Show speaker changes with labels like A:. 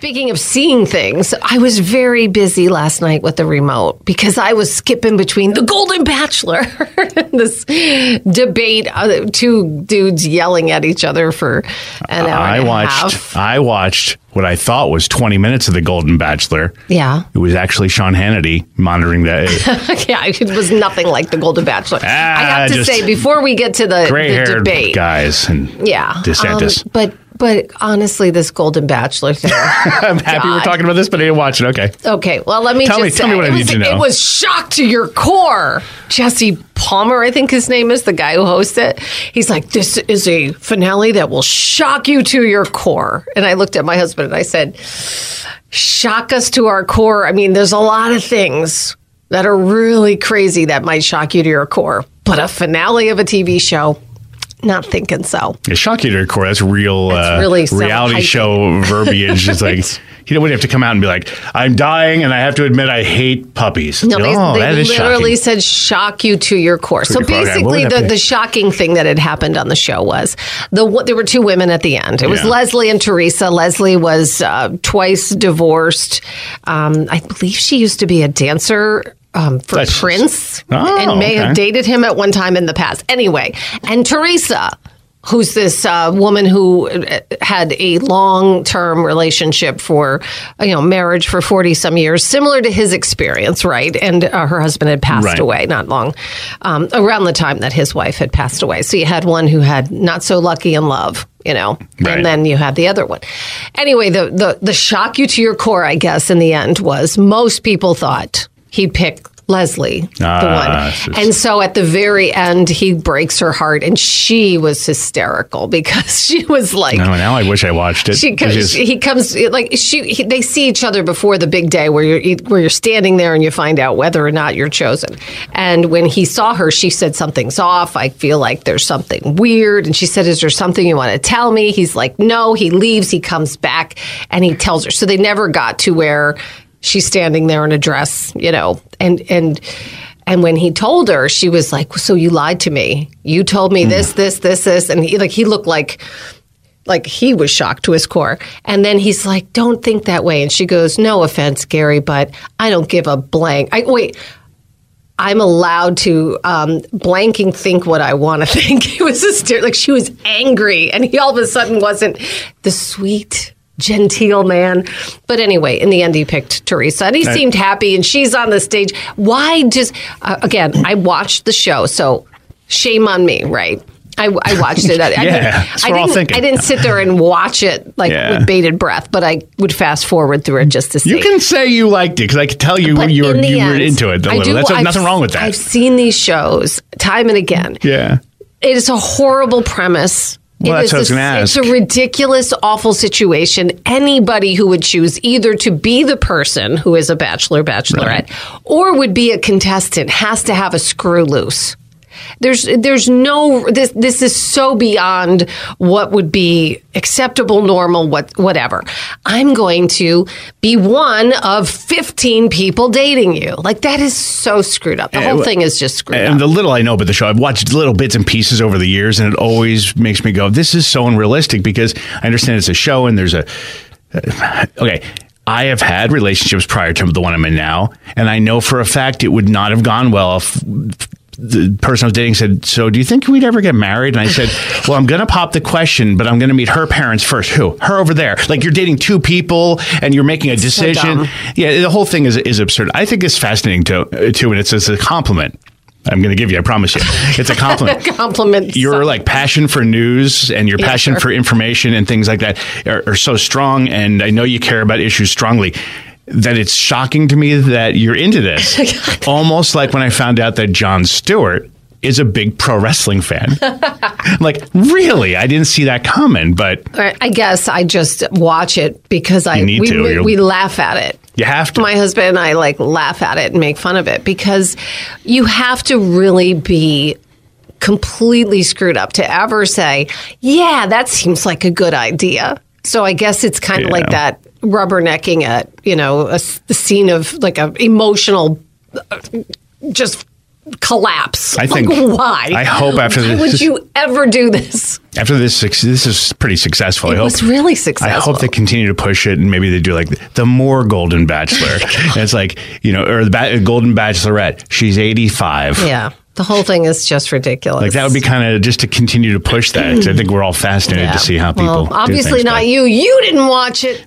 A: Speaking of seeing things, I was very busy last night with the remote because I was skipping between the Golden Bachelor and this debate, uh, two dudes yelling at each other for an hour.
B: I
A: and a
B: watched.
A: half.
B: I watched what I thought was 20 minutes of The Golden Bachelor.
A: Yeah.
B: It was actually Sean Hannity monitoring that.
A: yeah, it was nothing like the Golden Bachelor. I
B: Ah,
A: have to say, before we get to the, the debate,
B: guys and
A: yeah,
B: DeSantis.
A: um, but but honestly, this Golden Bachelor thing.
B: I'm happy we're talking about this, but I didn't watch it. Okay.
A: Okay, well, let me
B: Tell
A: just
B: me- tell me what I
A: it,
B: need
A: was,
B: to know.
A: it was shock to your core. Jesse Palmer, I think his name is the guy who hosts it. He's like, "This is a finale that will shock you to your core." And I looked at my husband and I said, "Shock us to our core." I mean, there's a lot of things that are really crazy that might shock you to your core, but a finale of a TV show, not thinking so.
B: Yeah, shock you to your core. That's real uh,
A: really
B: reality show verbiage. It's like you know, wouldn't have to come out and be like, "I'm dying, and I have to admit I hate puppies."
A: No, they,
B: oh,
A: they literally
B: shocking.
A: said shock you to your core. so
B: your
A: basically, the,
B: to-
A: the shocking thing that had happened on the show was the there were two women at the end. It was
B: Yeah.
A: Leslie and Teresa. Leslie was uh, twice divorced. Um, I believe she used to be a dancer. Um, for
B: That's-
A: Prince,
B: Oh,
A: and may have dated him at one time in the past. Anyway, and Teresa, who's this uh, woman who uh, had a long term relationship for, you know, marriage for 40 some years, similar to his experience, right? And uh, her husband had passed
B: Right.
A: away not long, um, around the time that his wife had passed away. So you had one who had not so lucky in love. You know,
B: Right.
A: and then you had the other one. Anyway, the, the the shock you to your core, I guess, in the end was most people thought he'd pick Leslie, the
B: Ah,
A: one.
B: just-
A: And so at the very end, he breaks her heart, and she was hysterical because she was like,
B: No, now I wish I watched it.
A: she comes,
B: just-
A: he comes like she. He, they see each other before the big day where you're where you're standing there and you find out whether or not you're chosen. And when he saw her, she said something's off. I feel like there's something weird. And she said, "Is there something you want to tell me?" He's like, "No." He leaves. He comes back and he tells her. So they never got to where she's standing there in a dress, you know, and and. And when he told her, she was like, "So you lied to me. You told me this, this, this, this." And he like he looked like like he was shocked to his core. And then he's like, "Don't think that way." And she goes, "No offense, Gary, but I don't give a blank." I wait. I'm allowed to um, blanking think what I want to think. It was hysterical. Like she was angry, and he all of a sudden wasn't the sweet, genteel man. But anyway, in the end, he picked Teresa, and he seemed happy. And she's on the stage. Why just uh, again? I watched the show, so shame on me, right? I, I watched it. I, I
B: Yeah,
A: didn't- I
B: we're all
A: didn't,
B: thinking.
A: I didn't sit there and watch it like
B: Yeah.
A: with bated breath, but I would fast forward through it just to see.
B: you can say you liked it because I could tell you
A: But
B: you were you were into it a
A: I
B: little.
A: do-
B: That's
A: I've-
B: nothing wrong with that.
A: I've seen these shows time and again.
B: yeah.
A: It is a horrible premise.
B: Well,
A: It
B: that's what I was
A: a-
B: gonna
A: It's a ridiculous, awful situation. Anybody who would choose either to be the person who is a bachelor, bachelorette, or would be a contestant has to have a screw loose. There's, there's no. This, this is so beyond what would be acceptable, normal, what, whatever. I'm going to be one of 15 people dating you. Like that is so screwed up. The eh, whole thing is just screwed
B: And
A: up.
B: And the little I know about the show, I've watched little bits and pieces over the years, and it always makes me go, "This is so unrealistic." Because I understand it's a show, and there's a uh, okay. I have had relationships prior to the one I'm in now, and I know for a fact it would not have gone well if the person I was dating said, "So, do you think we'd ever get married?" And I said, "Well, I'm going to pop the question, but I'm going to meet her parents first. Who? Her over there. Like you're dating two people and you're making a decision.
A: dumb.
B: yeah, the whole thing is is absurd. I think it's fascinating to too, and it's, it's a compliment. I'm going to give you. I promise you, it's a compliment.
A: Compliment.
B: Your like passion for news and your
A: Yeah,
B: passion
A: sure.
B: for information and things like that are, are so strong, and I know you care about issues strongly. That it's shocking to me that you're into this. Oh Almost like when I found out that Jon Stewart is a big pro wrestling fan. Like, really? I didn't see that coming, but
A: I guess I just watch it because I
B: need
A: we,
B: to.
A: we, we laugh at it.
B: you have to.
A: My husband and I like laugh at it and make fun of it because you have to really be completely screwed up to ever say, "Yeah, that seems like a good idea." So I guess it's kind of
B: Yeah.
A: like that rubbernecking at you know a, the scene of like a emotional uh, just collapse.
B: I think-
A: Like, why?
B: I hope after
A: why
B: this-
A: would you ever do this?
B: After this, this is pretty successful. I
A: It
B: hope
A: was really successful.
B: I hope they continue to push it, and maybe they do like the more Golden Bachelor. it's like you know, or the ba- Golden Bachelorette. She's eighty five.
A: Yeah, the whole thing is just ridiculous.
B: Like that would be kind of just to continue to push that. I think we're all fascinated
A: Yeah.
B: to see how people.
A: Well, obviously not you. You didn't watch it.